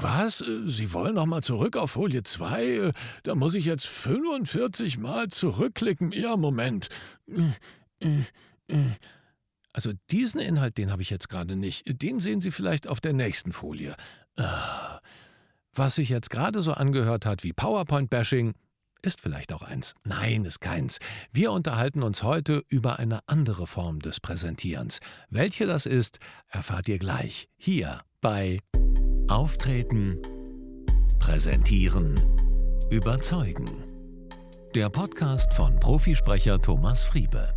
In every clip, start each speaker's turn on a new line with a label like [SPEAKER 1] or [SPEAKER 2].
[SPEAKER 1] Was? Sie wollen noch mal zurück auf Folie 2? Da muss ich jetzt 45 Mal zurückklicken. Ja, Moment. Also diesen Inhalt, den habe ich jetzt gerade nicht. Den sehen Sie vielleicht auf der nächsten Folie. Was sich jetzt gerade so angehört hat wie PowerPoint-Bashing, ist vielleicht auch eins. Nein, ist keins. Wir unterhalten uns heute über eine andere Form des Präsentierens. Welche das ist, erfahrt ihr gleich hier bei Auftreten, Präsentieren, Überzeugen. Der Podcast von Profisprecher Thomas Friebe.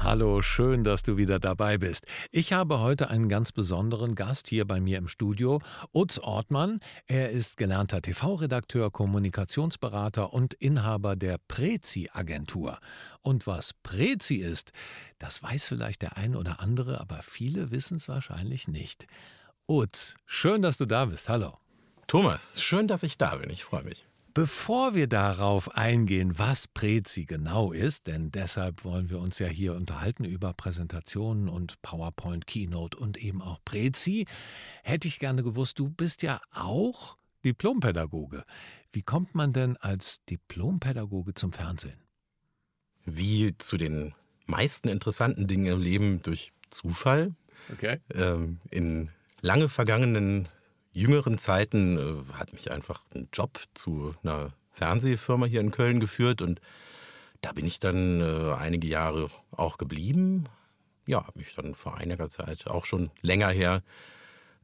[SPEAKER 1] Hallo, schön, dass du wieder dabei bist. Ich habe heute einen ganz besonderen Gast hier bei mir im Studio, Utz Ortmann. Er ist gelernter TV-Redakteur, Kommunikationsberater und Inhaber der Prezi-Agentur. Und was Prezi ist, das weiß vielleicht der ein oder andere, aber viele wissen es wahrscheinlich nicht. Utz, schön, dass du da bist. Hallo.
[SPEAKER 2] Thomas, schön, dass ich da bin. Ich freue mich.
[SPEAKER 1] Bevor wir darauf eingehen, was Prezi genau ist, denn deshalb wollen wir uns ja hier unterhalten über Präsentationen und PowerPoint, Keynote und eben auch Prezi, hätte ich gerne gewusst, du bist ja auch Diplompädagoge. Wie kommt man denn als Diplompädagoge zum Fernsehen?
[SPEAKER 2] Wie zu den meisten interessanten Dingen im Leben durch Zufall.
[SPEAKER 1] Okay.
[SPEAKER 2] Ähm, in lange vergangenen jüngeren Zeiten äh, hat mich einfach ein Job zu einer Fernsehfirma hier in Köln geführt und da bin ich dann äh, einige Jahre auch geblieben. Ja, habe mich dann vor einiger Zeit auch schon länger her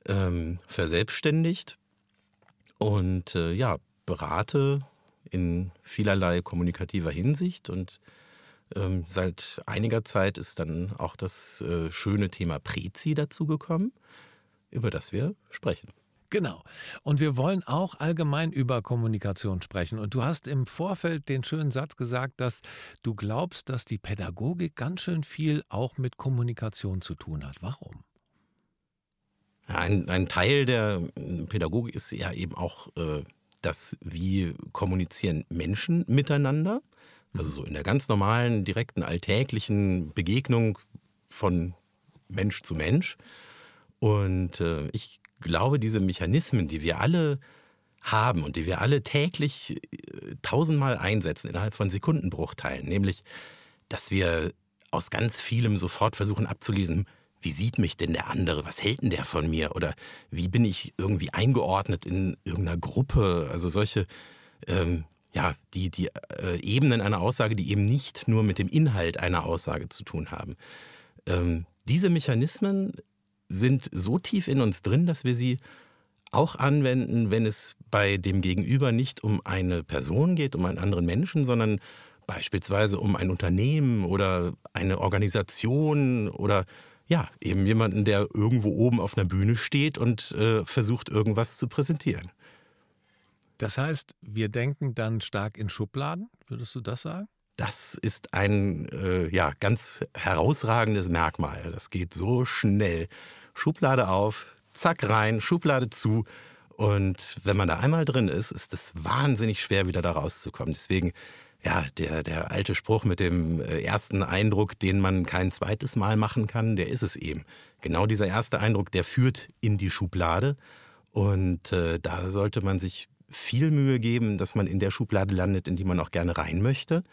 [SPEAKER 2] ähm, verselbstständigt und äh, ja, berate in vielerlei kommunikativer Hinsicht und ähm, seit einiger Zeit ist dann auch das äh, schöne Thema Prezi dazugekommen, über das wir sprechen.
[SPEAKER 1] Genau. Und wir wollen auch allgemein über Kommunikation sprechen. Und du hast im Vorfeld den schönen Satz gesagt, dass du glaubst, dass die Pädagogik ganz schön viel auch mit Kommunikation zu tun hat. Warum?
[SPEAKER 2] Ein, ein Teil der Pädagogik ist ja eben auch äh, das, wie kommunizieren Menschen miteinander. Also so in der ganz normalen, direkten, alltäglichen Begegnung von Mensch zu Mensch. Und äh, ich glaube, diese Mechanismen, die wir alle haben und die wir alle täglich äh, tausendmal einsetzen innerhalb von Sekundenbruchteilen, nämlich, dass wir aus ganz vielem sofort versuchen abzulesen, wie sieht mich denn der andere, was hält denn der von mir oder wie bin ich irgendwie eingeordnet in irgendeiner Gruppe, also solche, ähm, ja, die, die äh, Ebenen einer Aussage, die eben nicht nur mit dem Inhalt einer Aussage zu tun haben. Ähm, diese Mechanismen sind so tief in uns drin, dass wir sie auch anwenden, wenn es bei dem Gegenüber nicht um eine Person geht, um einen anderen Menschen, sondern beispielsweise um ein Unternehmen oder eine Organisation oder ja, eben jemanden, der irgendwo oben auf einer Bühne steht und äh, versucht, irgendwas zu präsentieren.
[SPEAKER 1] Das heißt, wir denken dann stark in Schubladen, würdest du das sagen?
[SPEAKER 2] Das ist ein äh, ja, ganz herausragendes Merkmal. Das geht so schnell. Schublade auf, zack rein, Schublade zu. Und wenn man da einmal drin ist, ist es wahnsinnig schwer, wieder da rauszukommen. Deswegen, ja, der, der alte Spruch mit dem äh, ersten Eindruck, den man kein zweites Mal machen kann, der ist es eben. Genau dieser erste Eindruck, der führt in die Schublade. Und äh, da sollte man sich viel Mühe geben, dass man in der Schublade landet, in die man auch gerne rein möchte.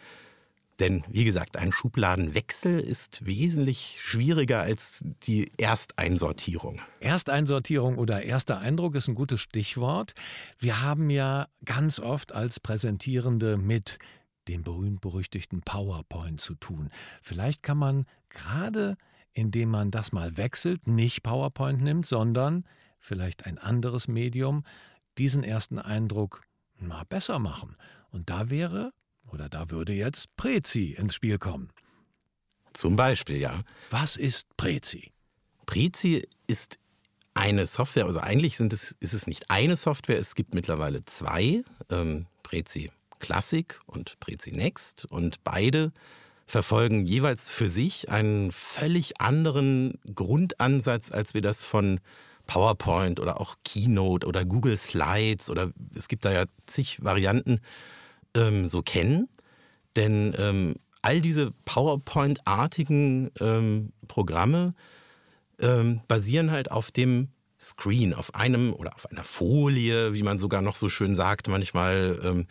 [SPEAKER 2] Denn wie gesagt, ein Schubladenwechsel ist wesentlich schwieriger als die Ersteinsortierung.
[SPEAKER 1] Ersteinsortierung oder erster Eindruck ist ein gutes Stichwort. Wir haben ja ganz oft als Präsentierende mit dem berühmt-berüchtigten PowerPoint zu tun. Vielleicht kann man gerade, indem man das mal wechselt, nicht PowerPoint nimmt, sondern vielleicht ein anderes Medium, diesen ersten Eindruck mal besser machen. Und da wäre oder da würde jetzt Prezi ins Spiel kommen.
[SPEAKER 2] Zum Beispiel, ja.
[SPEAKER 1] Was ist Prezi?
[SPEAKER 2] Prezi ist eine Software, also eigentlich sind es, ist es nicht eine Software, es gibt mittlerweile zwei, ähm, Prezi Classic und Prezi Next und beide verfolgen jeweils für sich einen völlig anderen Grundansatz, als wir das von PowerPoint oder auch Keynote oder Google Slides oder es gibt da ja zig Varianten ähm, so kennen. Denn ähm, all diese PowerPoint-artigen ähm, Programme ähm, basieren halt auf dem Screen, auf einem oder auf einer Folie, wie man sogar noch so schön sagt manchmal. Ähm,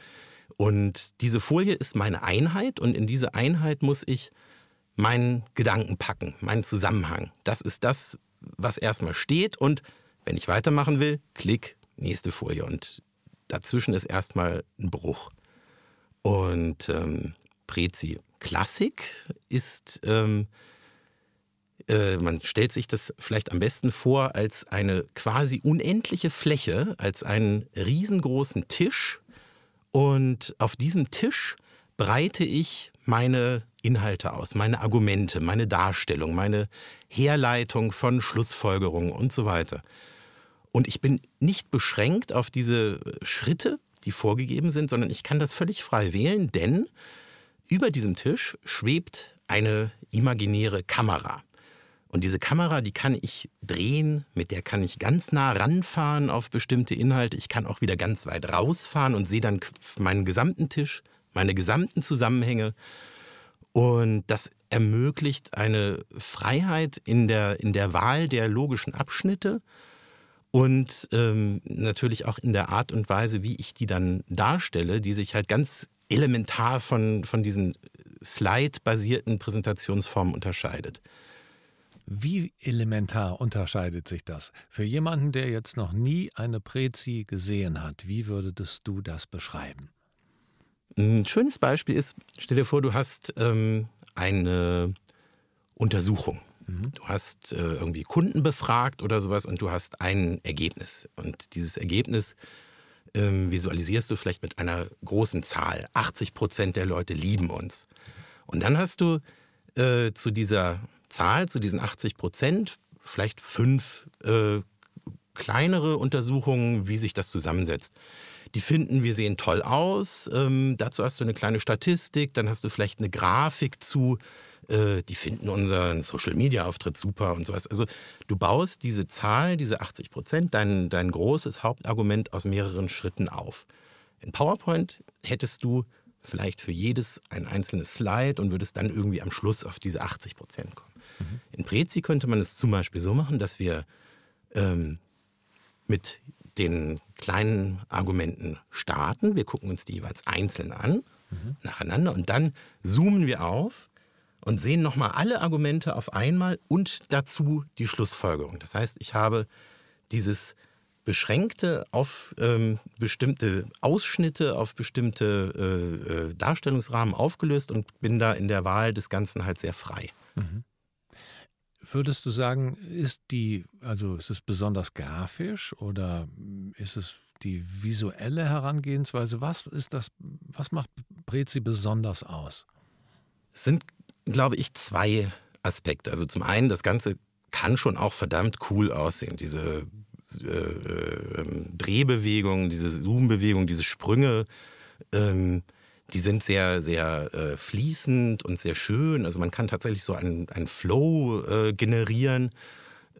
[SPEAKER 2] und diese Folie ist meine Einheit und in diese Einheit muss ich meinen Gedanken packen, meinen Zusammenhang. Das ist das, was erstmal steht und wenn ich weitermachen will, klick, nächste Folie und dazwischen ist erstmal ein Bruch. Und ähm, Prezi Klassik ist, ähm, äh, man stellt sich das vielleicht am besten vor als eine quasi unendliche Fläche, als einen riesengroßen Tisch. Und auf diesem Tisch breite ich meine Inhalte aus, meine Argumente, meine Darstellung, meine Herleitung von Schlussfolgerungen und so weiter. Und ich bin nicht beschränkt auf diese Schritte, die vorgegeben sind, sondern ich kann das völlig frei wählen, denn über diesem Tisch schwebt eine imaginäre Kamera. Und diese Kamera, die kann ich drehen, mit der kann ich ganz nah ranfahren auf bestimmte Inhalte. Ich kann auch wieder ganz weit rausfahren und sehe dann meinen gesamten Tisch, meine gesamten Zusammenhänge. Und das ermöglicht eine Freiheit in der, in der Wahl der logischen Abschnitte und ähm, natürlich auch in der Art und Weise, wie ich die dann darstelle, die sich halt ganz elementar von, von diesen Slide-basierten Präsentationsformen unterscheidet.
[SPEAKER 1] Wie elementar unterscheidet sich das? Für jemanden, der jetzt noch nie eine Prezi gesehen hat, wie würdest du das beschreiben?
[SPEAKER 2] Ein schönes Beispiel ist, stell dir vor, du hast ähm, eine Untersuchung. Mhm. Du hast äh, irgendwie Kunden befragt oder sowas und du hast ein Ergebnis. Und dieses Ergebnis ähm, visualisierst du vielleicht mit einer großen Zahl. 80 Prozent der Leute lieben uns. Und dann hast du äh, zu dieser Zahl, zu diesen 80 Prozent, vielleicht fünf äh, kleinere Untersuchungen, wie sich das zusammensetzt. Die finden, wir sehen toll aus. Ähm, dazu hast du eine kleine Statistik, dann hast du vielleicht eine Grafik zu, äh, die finden unseren Social-Media-Auftritt super und sowas. Also du baust diese Zahl, diese 80 Prozent, dein, dein großes Hauptargument aus mehreren Schritten auf. In PowerPoint hättest du vielleicht für jedes ein einzelnes Slide und würdest dann irgendwie am Schluss auf diese 80 Prozent kommen. Mhm. In Prezi könnte man es zum Beispiel so machen, dass wir ähm, mit den kleinen Argumenten starten. Wir gucken uns die jeweils einzeln an, mhm. nacheinander, und dann zoomen wir auf und sehen nochmal alle Argumente auf einmal und dazu die Schlussfolgerung. Das heißt, ich habe dieses beschränkte auf ähm, bestimmte Ausschnitte, auf bestimmte äh, äh, Darstellungsrahmen aufgelöst und bin da in der Wahl des Ganzen halt sehr frei. Mhm.
[SPEAKER 1] Würdest du sagen, ist die, also ist es besonders grafisch oder ist es die visuelle Herangehensweise? Was ist das, was macht Prezi besonders aus?
[SPEAKER 2] Es sind glaube ich, zwei Aspekte. Also zum einen, das Ganze kann schon auch verdammt cool aussehen. Diese äh, äh, Drehbewegungen, diese Zoombewegungen, diese Sprünge, ähm, die sind sehr, sehr äh, fließend und sehr schön. Also man kann tatsächlich so einen, einen Flow äh, generieren.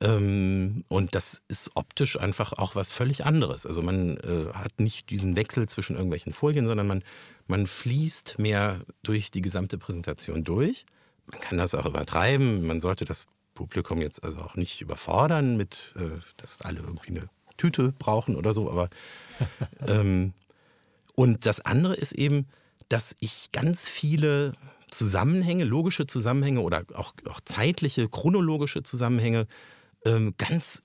[SPEAKER 2] Ähm, und das ist optisch einfach auch was völlig anderes. Also man äh, hat nicht diesen Wechsel zwischen irgendwelchen Folien, sondern man, man fließt mehr durch die gesamte Präsentation durch. Man kann das auch übertreiben. Man sollte das Publikum jetzt also auch nicht überfordern mit, äh, dass alle irgendwie eine Tüte brauchen oder so. Aber ähm, und das andere ist eben, dass ich ganz viele Zusammenhänge, logische Zusammenhänge oder auch, auch zeitliche, chronologische Zusammenhänge ähm, ganz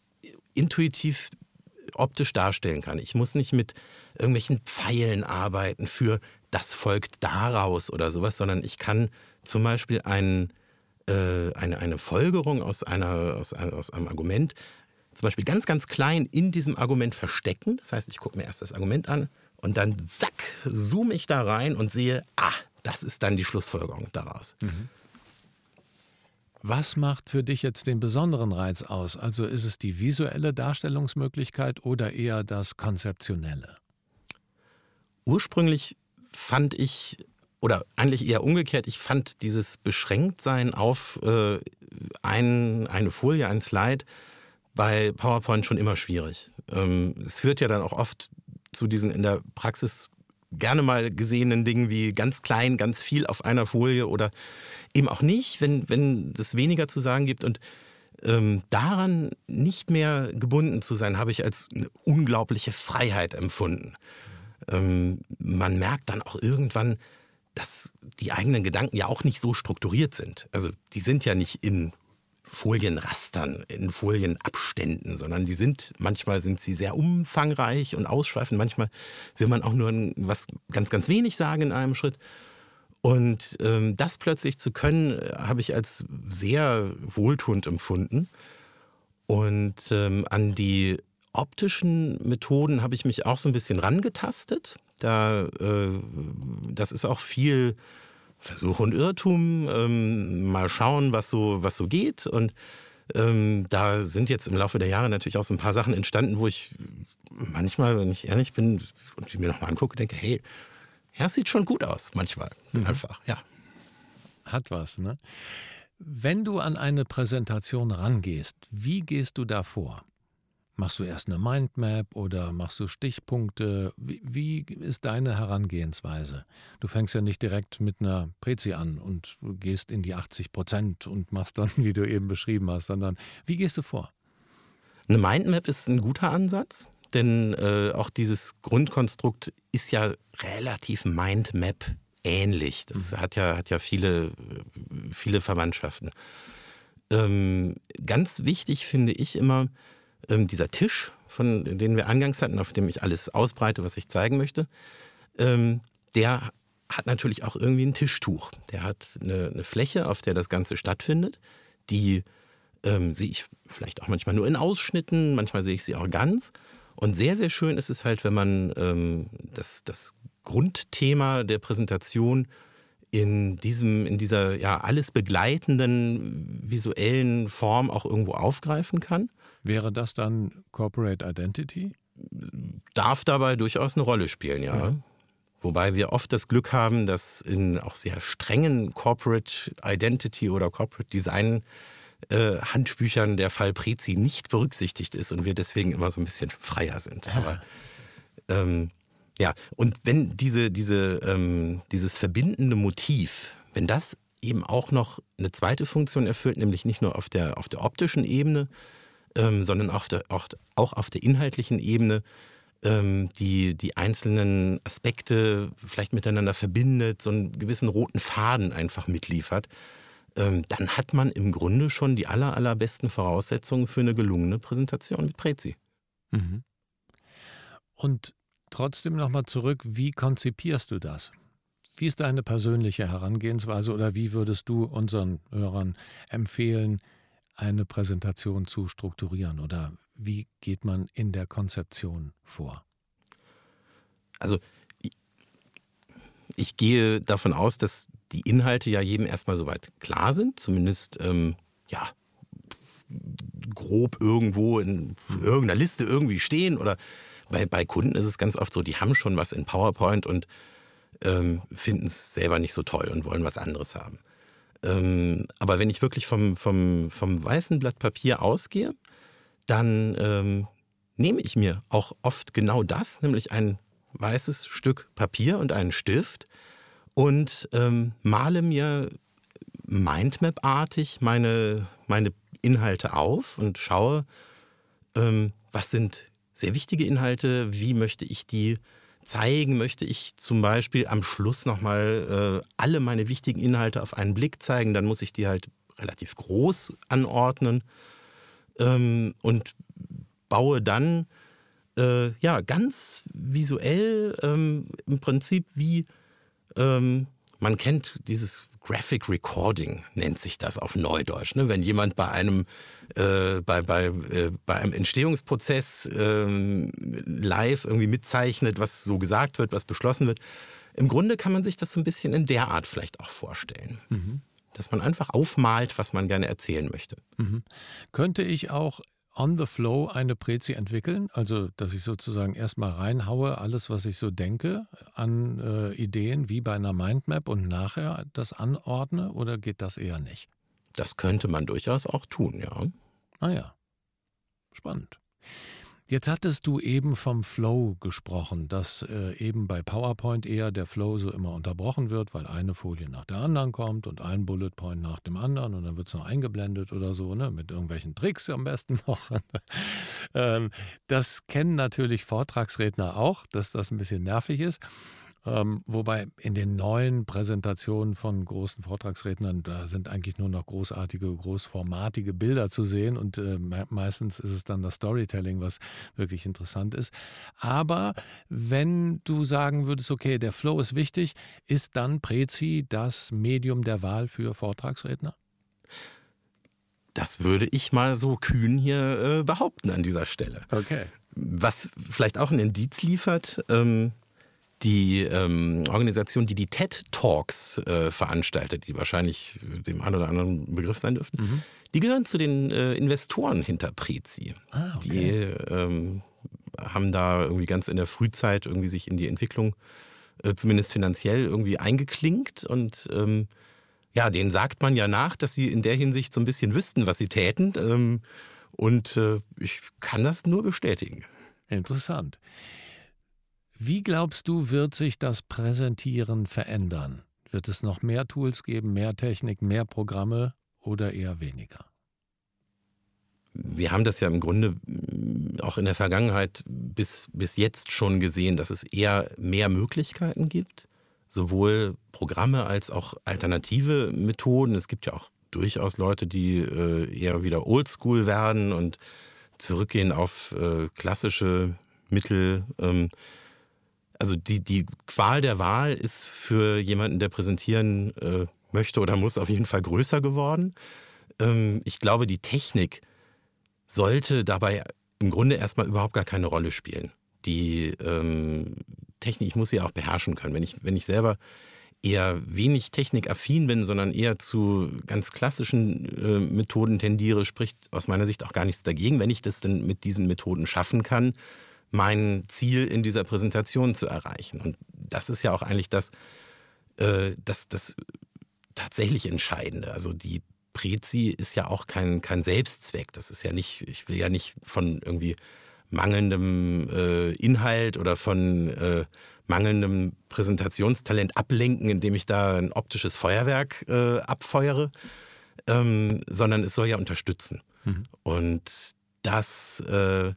[SPEAKER 2] intuitiv optisch darstellen kann. Ich muss nicht mit irgendwelchen Pfeilen arbeiten für das folgt daraus oder sowas, sondern ich kann zum Beispiel ein, äh, eine, eine Folgerung aus, einer, aus, aus einem Argument zum Beispiel ganz, ganz klein in diesem Argument verstecken. Das heißt, ich gucke mir erst das Argument an und dann zack, zoome ich da rein und sehe, ah, das ist dann die Schlussfolgerung daraus. Mhm.
[SPEAKER 1] Was macht für dich jetzt den besonderen Reiz aus? Also ist es die visuelle Darstellungsmöglichkeit oder eher das Konzeptionelle?
[SPEAKER 2] Ursprünglich fand ich oder eigentlich eher umgekehrt, ich fand dieses Beschränktsein auf äh, ein, eine Folie, ein Slide bei PowerPoint schon immer schwierig. Ähm, es führt ja dann auch oft zu diesen in der Praxis gerne mal gesehenen Dingen wie ganz klein, ganz viel auf einer Folie oder eben auch nicht, wenn, wenn es weniger zu sagen gibt. Und ähm, daran nicht mehr gebunden zu sein, habe ich als eine unglaubliche Freiheit empfunden. Ähm, man merkt dann auch irgendwann, dass die eigenen Gedanken ja auch nicht so strukturiert sind. Also die sind ja nicht in Folienrastern, in Folienabständen, sondern die sind, manchmal sind sie sehr umfangreich und ausschweifend, manchmal will man auch nur was ganz, ganz wenig sagen in einem Schritt. Und ähm, das plötzlich zu können, habe ich als sehr wohltuend empfunden. Und ähm, an die optischen Methoden habe ich mich auch so ein bisschen rangetastet. Da, äh, das ist auch viel Versuch und Irrtum. Ähm, mal schauen, was so, was so geht. Und ähm, da sind jetzt im Laufe der Jahre natürlich auch so ein paar Sachen entstanden, wo ich manchmal, wenn ich ehrlich bin und die mir nochmal angucke, denke, hey, ja, sieht schon gut aus, manchmal. Mhm. Einfach, ja.
[SPEAKER 1] Hat was, ne? Wenn du an eine Präsentation rangehst, wie gehst du da vor? Machst du erst eine Mindmap oder machst du Stichpunkte? Wie, wie, ist deine Herangehensweise? Du fängst ja nicht direkt mit einer Prezi an und gehst in die 80 Prozent und machst dann, wie du eben beschrieben hast, sondern wie gehst du vor?
[SPEAKER 2] Eine Mindmap ist ein guter Ansatz. Denn äh, auch dieses Grundkonstrukt ist ja relativ Mindmap ähnlich. Das mhm. hat ja, hat ja viele, viele Verwandtschaften. Ähm, ganz wichtig finde ich immer ähm, dieser Tisch, von den wir angangs hatten, auf dem ich alles ausbreite, was ich zeigen möchte. Ähm, der hat natürlich auch irgendwie ein Tischtuch. Der hat eine, eine Fläche, auf der das Ganze stattfindet. Die ähm, sehe ich vielleicht auch manchmal nur in Ausschnitten, manchmal sehe ich sie auch ganz. Und sehr, sehr schön ist es halt, wenn man ähm, das, das Grundthema der Präsentation in diesem, in dieser ja alles begleitenden visuellen Form auch irgendwo aufgreifen kann.
[SPEAKER 1] Wäre das dann Corporate Identity?
[SPEAKER 2] Darf dabei durchaus eine Rolle spielen, ja. ja. Wobei wir oft das Glück haben, dass in auch sehr strengen Corporate Identity oder Corporate Design äh, Handbüchern der Fall Prezi nicht berücksichtigt ist und wir deswegen immer so ein bisschen freier sind. Aber ähm, ja, und wenn diese, diese, ähm, dieses verbindende Motiv, wenn das eben auch noch eine zweite Funktion erfüllt, nämlich nicht nur auf der, auf der optischen Ebene, ähm, sondern auch, der, auch, auch auf der inhaltlichen Ebene, ähm, die die einzelnen Aspekte vielleicht miteinander verbindet, so einen gewissen roten Faden einfach mitliefert, ähm, dann hat man im Grunde schon die aller, allerbesten Voraussetzungen für eine gelungene Präsentation mit Prezi. Mhm.
[SPEAKER 1] Und trotzdem nochmal zurück, wie konzipierst du das? Wie ist deine persönliche Herangehensweise oder wie würdest du unseren Hörern empfehlen, eine Präsentation zu strukturieren oder wie geht man in der Konzeption vor?
[SPEAKER 2] Also ich gehe davon aus, dass die Inhalte ja jedem erstmal soweit klar sind, zumindest ähm, ja grob irgendwo in irgendeiner Liste irgendwie stehen oder bei, bei Kunden ist es ganz oft so, die haben schon was in PowerPoint und ähm, finden es selber nicht so toll und wollen was anderes haben. Ähm, aber wenn ich wirklich vom, vom, vom weißen Blatt Papier ausgehe, dann ähm, nehme ich mir auch oft genau das, nämlich ein weißes Stück Papier und einen Stift und ähm, male mir Mindmap-artig meine, meine Inhalte auf und schaue, ähm, was sind sehr wichtige Inhalte, wie möchte ich die zeigen, möchte ich zum Beispiel am Schluss nochmal äh, alle meine wichtigen Inhalte auf einen Blick zeigen, dann muss ich die halt relativ groß anordnen ähm, und baue dann äh, ja ganz visuell ähm, im Prinzip wie ähm, man kennt dieses Graphic Recording, nennt sich das auf Neudeutsch. Ne? Wenn jemand bei einem, äh, bei, bei, äh, bei einem Entstehungsprozess äh, live irgendwie mitzeichnet, was so gesagt wird, was beschlossen wird. Im Grunde kann man sich das so ein bisschen in der Art vielleicht auch vorstellen. Mhm. Dass man einfach aufmalt, was man gerne erzählen möchte.
[SPEAKER 1] Mhm. Könnte ich auch on the flow eine Prezi entwickeln? Also, dass ich sozusagen erstmal reinhaue, alles, was ich so denke, an äh, Ideen wie bei einer Mindmap und nachher das anordne oder geht das eher nicht?
[SPEAKER 2] Das könnte man durchaus auch tun, ja.
[SPEAKER 1] Ah ja. Spannend. Jetzt hattest du eben vom Flow gesprochen, dass äh, eben bei PowerPoint eher der Flow so immer unterbrochen wird, weil eine Folie nach der anderen kommt und ein Bullet Point nach dem anderen und dann wird es noch eingeblendet oder so, ne, mit irgendwelchen Tricks am besten noch. ähm, das kennen natürlich Vortragsredner auch, dass das ein bisschen nervig ist. Ähm, wobei in den neuen Präsentationen von großen Vortragsrednern, da sind eigentlich nur noch großartige, großformatige Bilder zu sehen und äh, meistens ist es dann das Storytelling, was wirklich interessant ist. Aber wenn du sagen würdest, okay, der Flow ist wichtig, ist dann Prezi das Medium der Wahl für Vortragsredner?
[SPEAKER 2] Das würde ich mal so kühn hier äh, behaupten an dieser Stelle.
[SPEAKER 1] Okay.
[SPEAKER 2] Was vielleicht auch ein Indiz liefert, ähm, die ähm, Organisation, die die TED Talks äh, veranstaltet, die wahrscheinlich dem einen oder anderen Begriff sein dürften, mhm. die gehören zu den äh, Investoren hinter Prezi.
[SPEAKER 1] Ah,
[SPEAKER 2] okay. Die ähm, haben da irgendwie ganz in der Frühzeit irgendwie sich in die Entwicklung äh, zumindest finanziell irgendwie eingeklinkt und ähm, ja, denen sagt man ja nach, dass sie in der Hinsicht so ein bisschen wüssten, was sie täten. Ähm, und äh, ich kann das nur bestätigen.
[SPEAKER 1] Interessant. Wie glaubst du, wird sich das Präsentieren verändern? Wird es noch mehr Tools geben, mehr Technik, mehr Programme oder eher weniger?
[SPEAKER 2] Wir haben das ja im Grunde mm, auch in der Vergangenheit bis, bis jetzt schon gesehen, dass es eher mehr Möglichkeiten gibt, sowohl Programme als auch alternative Methoden. Es gibt ja auch durchaus Leute, die äh, eher wieder oldschool werden und zurückgehen auf äh, klassische Mittel. Also die, die Qual der Wahl ist für jemanden, der präsentieren äh, möchte oder muss, auf jeden Fall größer geworden. Ähm, ich glaube, die Technik sollte dabei im Grunde erstmal überhaupt gar keine Rolle spielen. Die ähm, Technik, ich muss sie auch beherrschen können. Wenn ich, wenn ich selber eher wenig technikaffin bin, sondern eher zu ganz klassischen äh, Methoden tendiere, spricht aus meiner Sicht auch gar nichts dagegen, wenn ich das denn mit diesen Methoden schaffen kann, mein Ziel in dieser Präsentation zu erreichen. Und das ist ja auch eigentlich das, äh, das, das tatsächlich Entscheidende. Also die Prezi ist ja auch kein, kein Selbstzweck. Das ist ja nicht, ich will ja nicht von irgendwie mangelndem äh, Inhalt oder von äh, mangelndem Präsentationstalent ablenken, indem ich da ein optisches Feuerwerk äh, abfeuere, ähm, sondern es soll ja unterstützen. Mhm. Und das äh,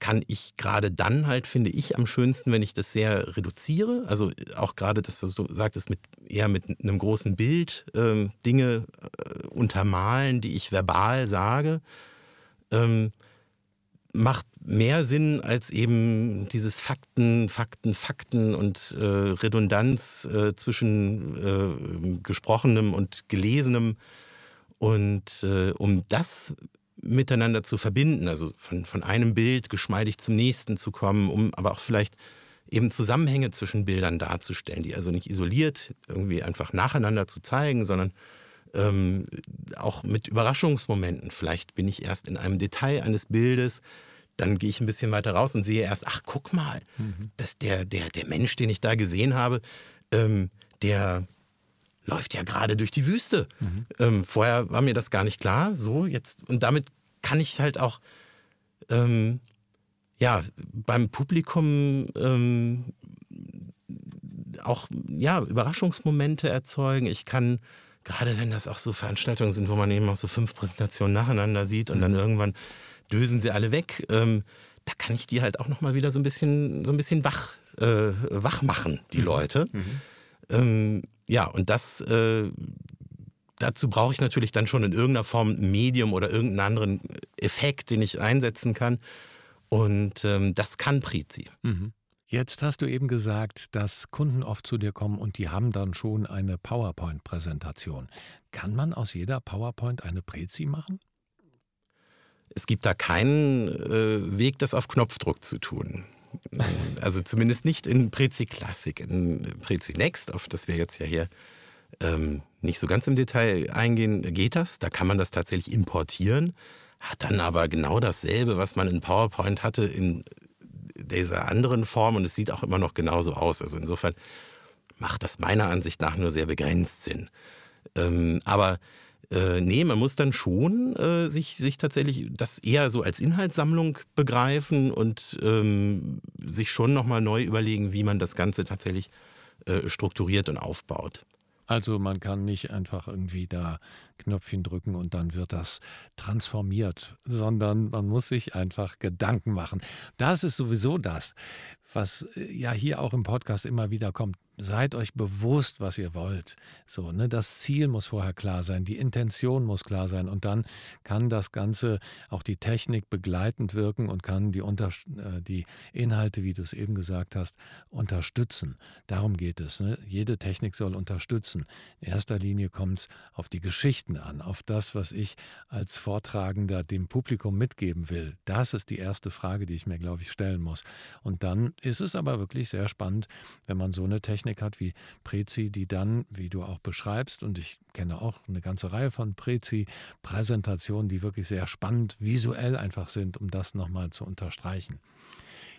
[SPEAKER 2] kann ich gerade dann halt, finde ich, am schönsten, wenn ich das sehr reduziere. Also auch gerade das, was du sagtest, mit, eher mit einem großen Bild ähm, Dinge äh, untermalen, die ich verbal sage, ähm, macht mehr Sinn als eben dieses Fakten, Fakten, Fakten und äh, Redundanz äh, zwischen äh, gesprochenem und gelesenem. Und äh, um das miteinander zu verbinden, also von, von einem Bild geschmeidig zum nächsten zu kommen, um aber auch vielleicht eben Zusammenhänge zwischen Bildern darzustellen, die also nicht isoliert irgendwie einfach nacheinander zu zeigen, sondern ähm, auch mit Überraschungsmomenten. Vielleicht bin ich erst in einem Detail eines Bildes, dann gehe ich ein bisschen weiter raus und sehe erst, ach guck mal, mhm. dass der, der, der Mensch, den ich da gesehen habe, ähm, der läuft ja gerade durch die Wüste. Mhm. Ähm, vorher war mir das gar nicht klar. So, jetzt, und damit kann ich halt auch ähm, ja, beim Publikum ähm, auch ja, Überraschungsmomente erzeugen. Ich kann, gerade wenn das auch so Veranstaltungen sind, wo man eben auch so fünf Präsentationen nacheinander sieht und mhm. dann irgendwann dösen sie alle weg, ähm, da kann ich die halt auch nochmal wieder so ein bisschen, so ein bisschen wach, äh, wach machen, die mhm. Leute. Mhm. Ähm, ja, und das äh, dazu brauche ich natürlich dann schon in irgendeiner Form ein Medium oder irgendeinen anderen Effekt, den ich einsetzen kann. Und ähm, das kann Prezi.
[SPEAKER 1] Mhm. Jetzt hast du eben gesagt, dass Kunden oft zu dir kommen und die haben dann schon eine PowerPoint-Präsentation. Kann man aus jeder PowerPoint eine Prezi machen?
[SPEAKER 2] Es gibt da keinen äh, Weg, das auf Knopfdruck zu tun. Also zumindest nicht in Prezi Classic. In Prezi Next, auf das wir jetzt ja hier ähm, nicht so ganz im Detail eingehen, geht das. Da kann man das tatsächlich importieren. Hat dann aber genau dasselbe, was man in PowerPoint hatte, in dieser anderen Form und es sieht auch immer noch genauso aus. Also insofern macht das meiner Ansicht nach nur sehr begrenzt Sinn. Ähm, aber Äh, nee, man muss dann schon äh, sich, sich tatsächlich das eher so als Inhaltssammlung begreifen und ähm, sich schon nochmal neu überlegen, wie man das Ganze tatsächlich äh, strukturiert und aufbaut.
[SPEAKER 1] Also man kann nicht einfach irgendwie da Knöpfchen drücken und dann wird das transformiert, sondern man muss sich einfach Gedanken machen. Das ist sowieso das, was äh, ja hier auch im Podcast immer wieder kommt seid euch bewusst, was ihr wollt. So, ne, das Ziel muss vorher klar sein, die Intention muss klar sein und dann kann das Ganze auch die Technik begleitend wirken und kann die, Unter äh, die Inhalte, wie du es eben gesagt hast, unterstützen. Darum geht es. Ne? Jede Technik soll unterstützen. In erster Linie kommt es auf die Geschichten an, auf das, was ich als Vortragender dem Publikum mitgeben will. Das ist die erste Frage, die ich mir, glaube ich, stellen muss. Und dann ist es aber wirklich sehr spannend, wenn man so eine Technik Technik hat wie Prezi, die dann, wie du auch beschreibst, und ich kenne auch eine ganze Reihe von Prezi-Präsentationen, die wirklich sehr spannend visuell einfach sind, um das nochmal zu unterstreichen.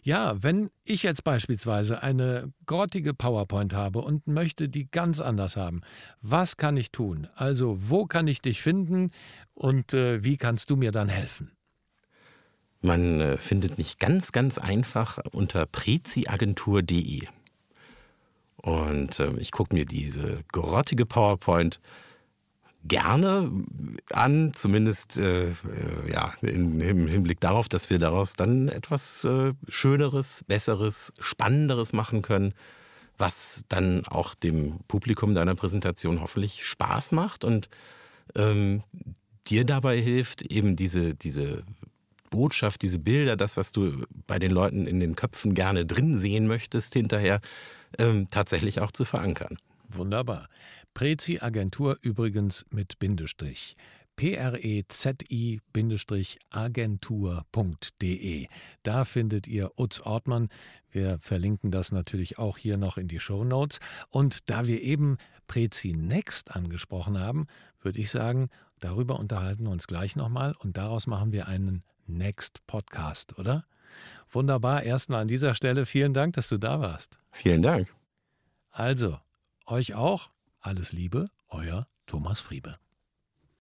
[SPEAKER 1] Ja, wenn ich jetzt beispielsweise eine grottige PowerPoint habe und möchte die ganz anders haben, was kann ich tun? Also, wo kann ich dich finden und äh, wie kannst du mir dann helfen?
[SPEAKER 2] Man äh, findet mich ganz, ganz einfach unter preziagentur.de. Und äh, ich gucke mir diese grottige PowerPoint gerne an, zumindest äh, äh, ja, in, im Hinblick darauf, dass wir daraus dann etwas äh, Schöneres, Besseres, Spannenderes machen können, was dann auch dem Publikum deiner Präsentation hoffentlich Spaß macht und ähm, dir dabei hilft, eben diese, diese Botschaft, diese Bilder, das, was du bei den Leuten in den Köpfen gerne drin sehen möchtest, hinterher ähm, tatsächlich auch zu verankern.
[SPEAKER 1] Wunderbar. Prezi Agentur übrigens mit Bindestrich. prezi-agentur.de. Da findet ihr Utz Ortmann. Wir verlinken das natürlich auch hier noch in die Show Notes. Und da wir eben Prezi Next angesprochen haben, würde ich sagen, darüber unterhalten wir uns gleich nochmal und daraus machen wir einen Next Podcast, oder? Wunderbar. Erstmal an dieser Stelle vielen Dank, dass du da warst.
[SPEAKER 2] Vielen Dank.
[SPEAKER 1] Also, euch auch alles Liebe, euer Thomas Friebe.